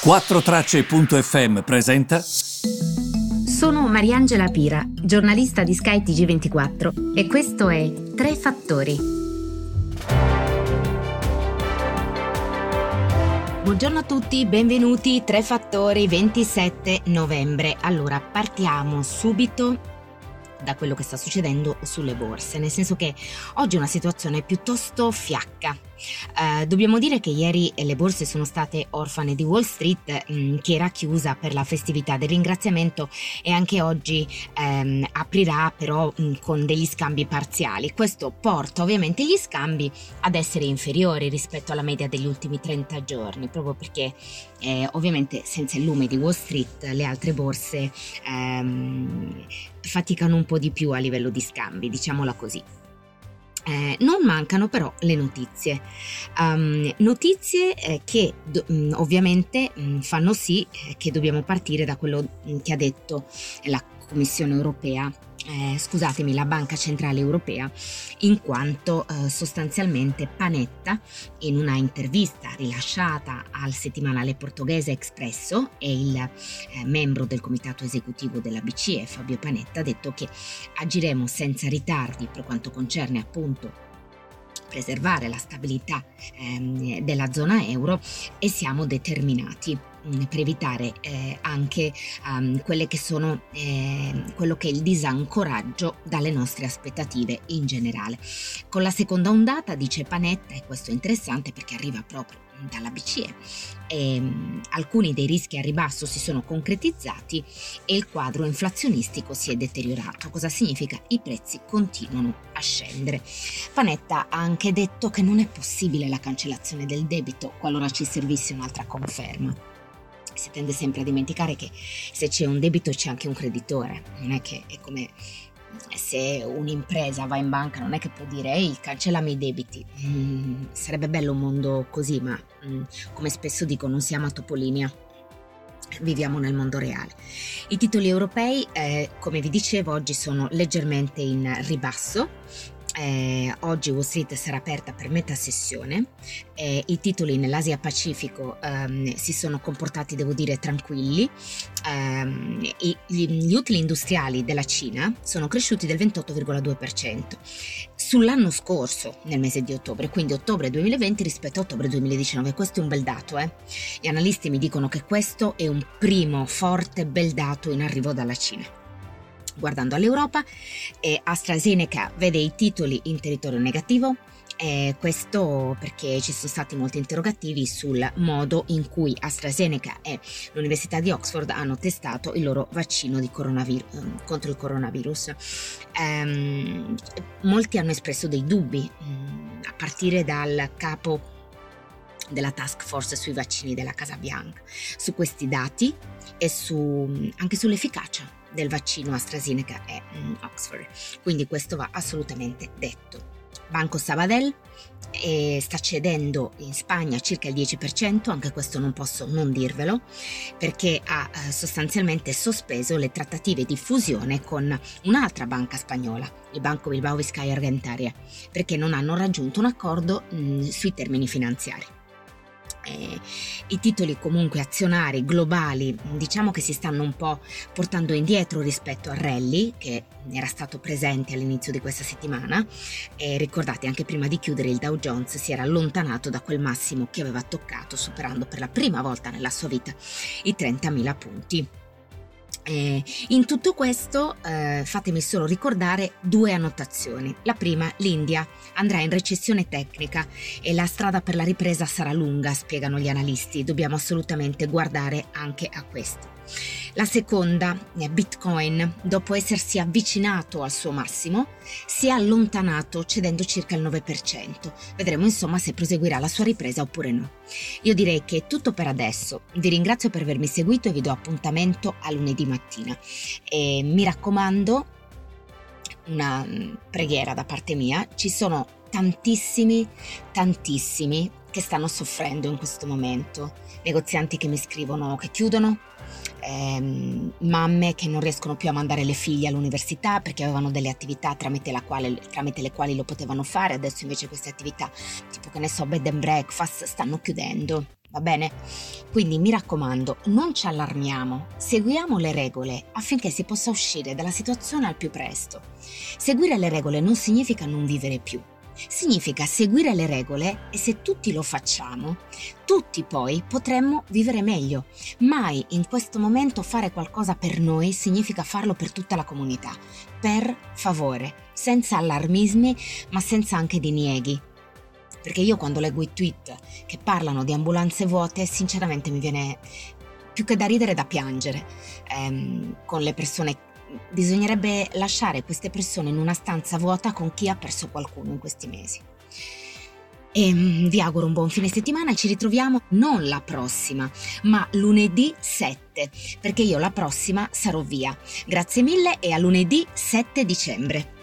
4Tracce.fm presenta. Sono Mariangela Pira, giornalista di Sky TG24 e questo è Tre Fattori. Buongiorno a tutti, benvenuti, Tre Fattori, 27 novembre. Allora, partiamo subito da quello che sta succedendo sulle borse, nel senso che oggi è una situazione piuttosto fiacca. Uh, dobbiamo dire che ieri le borse sono state orfane di Wall Street, mh, mm, che era chiusa per la festività del ringraziamento e anche oggi um, aprirà però mh, mm, con degli scambi parziali. Questo porta ovviamente gli scambi ad essere inferiori rispetto alla media degli ultimi 30 giorni, proprio perché eh, ovviamente senza il lume di Wall Street le altre borse um, faticano un po' di più a livello di scambi, diciamola così. Eh, non mancano però le notizie, um, notizie eh, che do, mh, mm, ovviamente mh, mm, fanno sì eh, che dobbiamo partire da quello mh, mm, che ha detto la Commissione europea eh, scusatemi, la Banca Centrale Europea, in quanto eh, sostanzialmente Panetta, in una intervista rilasciata al settimanale portoghese Expresso, e il eh, membro del comitato esecutivo della BCE, Fabio Panetta, ha detto che agiremo senza ritardi per quanto concerne appunto preservare la stabilità ehm, della zona euro e siamo determinati per evitare eh, anche um, che sono eh, quello che è il disancoraggio dalle nostre aspettative in generale. Con la seconda ondata, dice Panetta, e questo è interessante perché arriva proprio dalla BCE. E, um, alcuni dei rischi a ribasso si sono concretizzati e il quadro inflazionistico si è deteriorato. Cosa significa? I prezzi continuano a scendere. Panetta ha anche detto che non è possibile la cancellazione del debito qualora ci servisse un'altra conferma si tende sempre a dimenticare che se c'è un debito c'è anche un creditore, non è che è come se un'impresa va in banca non è che può dire ehi cancellami i debiti, mm, sarebbe bello un mondo così, ma mm, come spesso dico non siamo a Topolinia, viviamo nel mondo reale. I titoli europei, eh, come vi dicevo, oggi sono leggermente in ribasso eh, oggi Wall Street sarà aperta per metà sessione, eh, i titoli nell'Asia Pacifico ehm, si sono comportati, devo dire, tranquilli, ehm, gli, gli, utili industriali della Cina sono cresciuti del 28,2% sull'anno scorso, nel mese di ottobre, quindi ottobre 2020 rispetto a ottobre 2019, questo è un bel dato. Eh? Gli analisti mi dicono che questo è un primo forte bel dato in arrivo dalla Cina guardando all'Europa, eh, AstraZeneca vede i titoli in territorio negativo, eh, questo perché ci sono stati molti interrogativi sul modo in cui AstraZeneca e l'Università di Oxford hanno testato il loro vaccino coronavir- ehm, contro il coronavirus. Eh, molti hanno espresso dei dubbi, mm, a partire dal capo della task force sui vaccini della Casa Bianca, su questi dati e su, anche sull'efficacia del vaccino AstraZeneca e mm, Oxford. Quindi questo va assolutamente detto. Banco Sabadell eh, sta cedendo in Spagna circa il 10%, anche questo non posso non dirvelo, perché ha eh, sostanzialmente sospeso le trattative di fusione con un'altra banca spagnola, il Banco Bilbao Vizcaya Argentaria, perché non hanno raggiunto un accordo mh, mm, sui termini finanziari eh, i titoli comunque azionari globali diciamo che si stanno un po' portando indietro rispetto a rally che era stato presente all'inizio di questa settimana e ricordate anche prima di chiudere il Dow Jones si era allontanato da quel massimo che aveva toccato superando per la prima volta nella sua vita i 30.000 punti. Eh, in tutto questo eh, fatemi solo ricordare due annotazioni. La prima, l'India andrà in recessione tecnica e la strada per la ripresa sarà lunga, spiegano gli analisti. Dobbiamo assolutamente guardare anche a questo. La seconda, Bitcoin, dopo essersi avvicinato al suo massimo, si è allontanato cedendo circa il 9%. Vedremo insomma se proseguirà la sua ripresa oppure no. Io direi che è tutto per adesso. Vi ringrazio per avermi seguito e vi do appuntamento a lunedì mattina. E mi raccomando, una mm, preghiera da parte mia, ci sono tantissimi, tantissimi che stanno soffrendo in questo momento. Negozianti che mi scrivono che chiudono, ehm, mamme che non riescono più a mandare le figlie all'università perché avevano delle attività tramite, quale, tramite, le quali lo potevano fare, adesso invece queste attività, tipo che ne so, bed and breakfast, stanno chiudendo. va bene? Quindi mi raccomando, non ci allarmiamo, seguiamo le regole affinché si possa uscire dalla situazione al più presto. Seguire le regole non significa non vivere più, significa seguire le regole e se tutti lo facciamo, tutti poi potremmo vivere meglio. Mai in questo momento fare qualcosa per noi significa farlo per tutta la comunità, per favore, senza allarmismi ma senza anche dinieghi. Perché io quando leggo i tweet che parlano di ambulanze vuote, sinceramente mi viene più che da ridere da piangere ehm, con le persone bisognerebbe lasciare queste persone in una stanza vuota con chi ha perso qualcuno in questi mesi. E mm, vi auguro un buon fine settimana e ci ritroviamo non la prossima, ma lunedì 7, perché io la prossima sarò via. Grazie mille e a lunedì 7 dicembre.